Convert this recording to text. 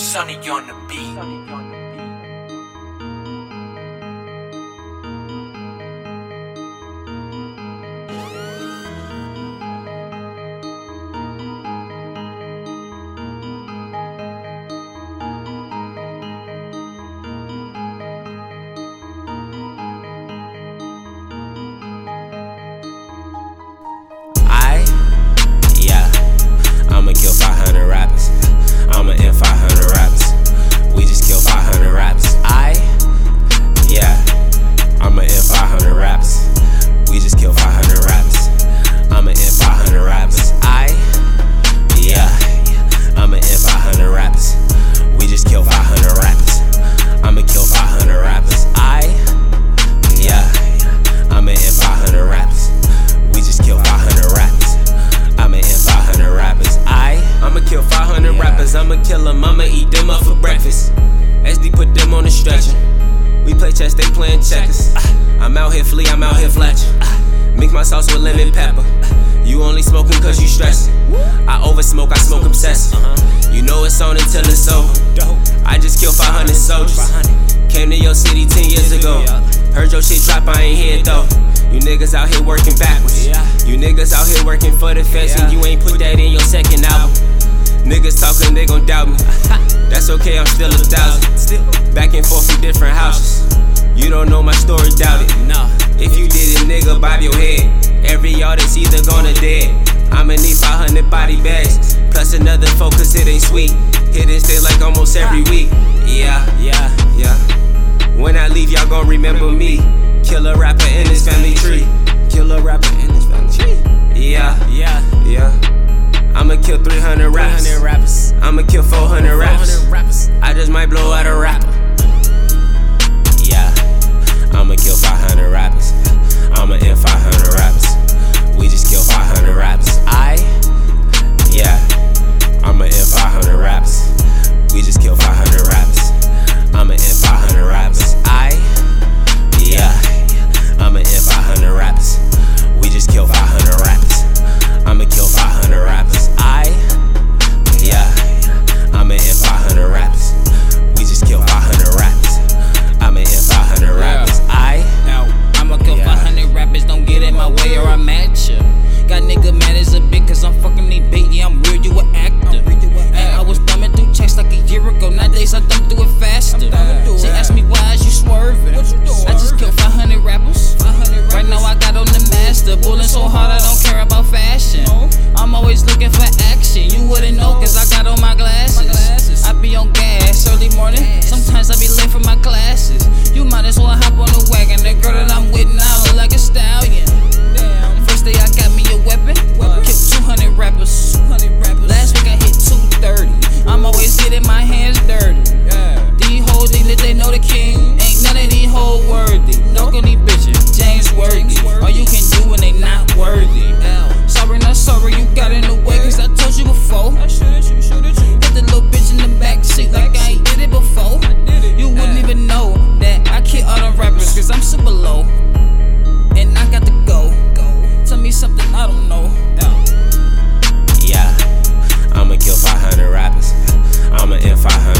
Sunny on the beat. 500 rappers. I'ma kill them. I'ma eat them up for breakfast. SD put them on the stretcher. We play chess, they playing checkers. I'm out here flea, I'm out here fletch. Mix my sauce with lemon pepper. You only smoking cause you stressing. I over smoke, I smoke obsessive. You know it's on until it's over. I just killed 500 soldiers. Came to your city 10 years ago. Heard your shit drop, I ain't hear it though. You niggas out here working backwards. You niggas out here working for the feds, and you ain't put that in your second album. Niggas talking, they gon' doubt me. That's okay, I'm still a thousand. Back and forth from different houses. You don't know my story, doubt it. If you did it, nigga, bob your head. Every yard is either gonna dead. I'ma need 500 body bags. Plus another focus, it ain't sweet. Hit and stay like almost every week. Yeah, yeah, yeah. When I leave, y'all gon' remember me. Killer rapper in his family tree. Killer rapper in his family tree. Yeah, yeah, yeah. I'ma kill 300 rappers. I'ma kill 400 rappers. rappers. I just might blow out a rapper. if I hurt.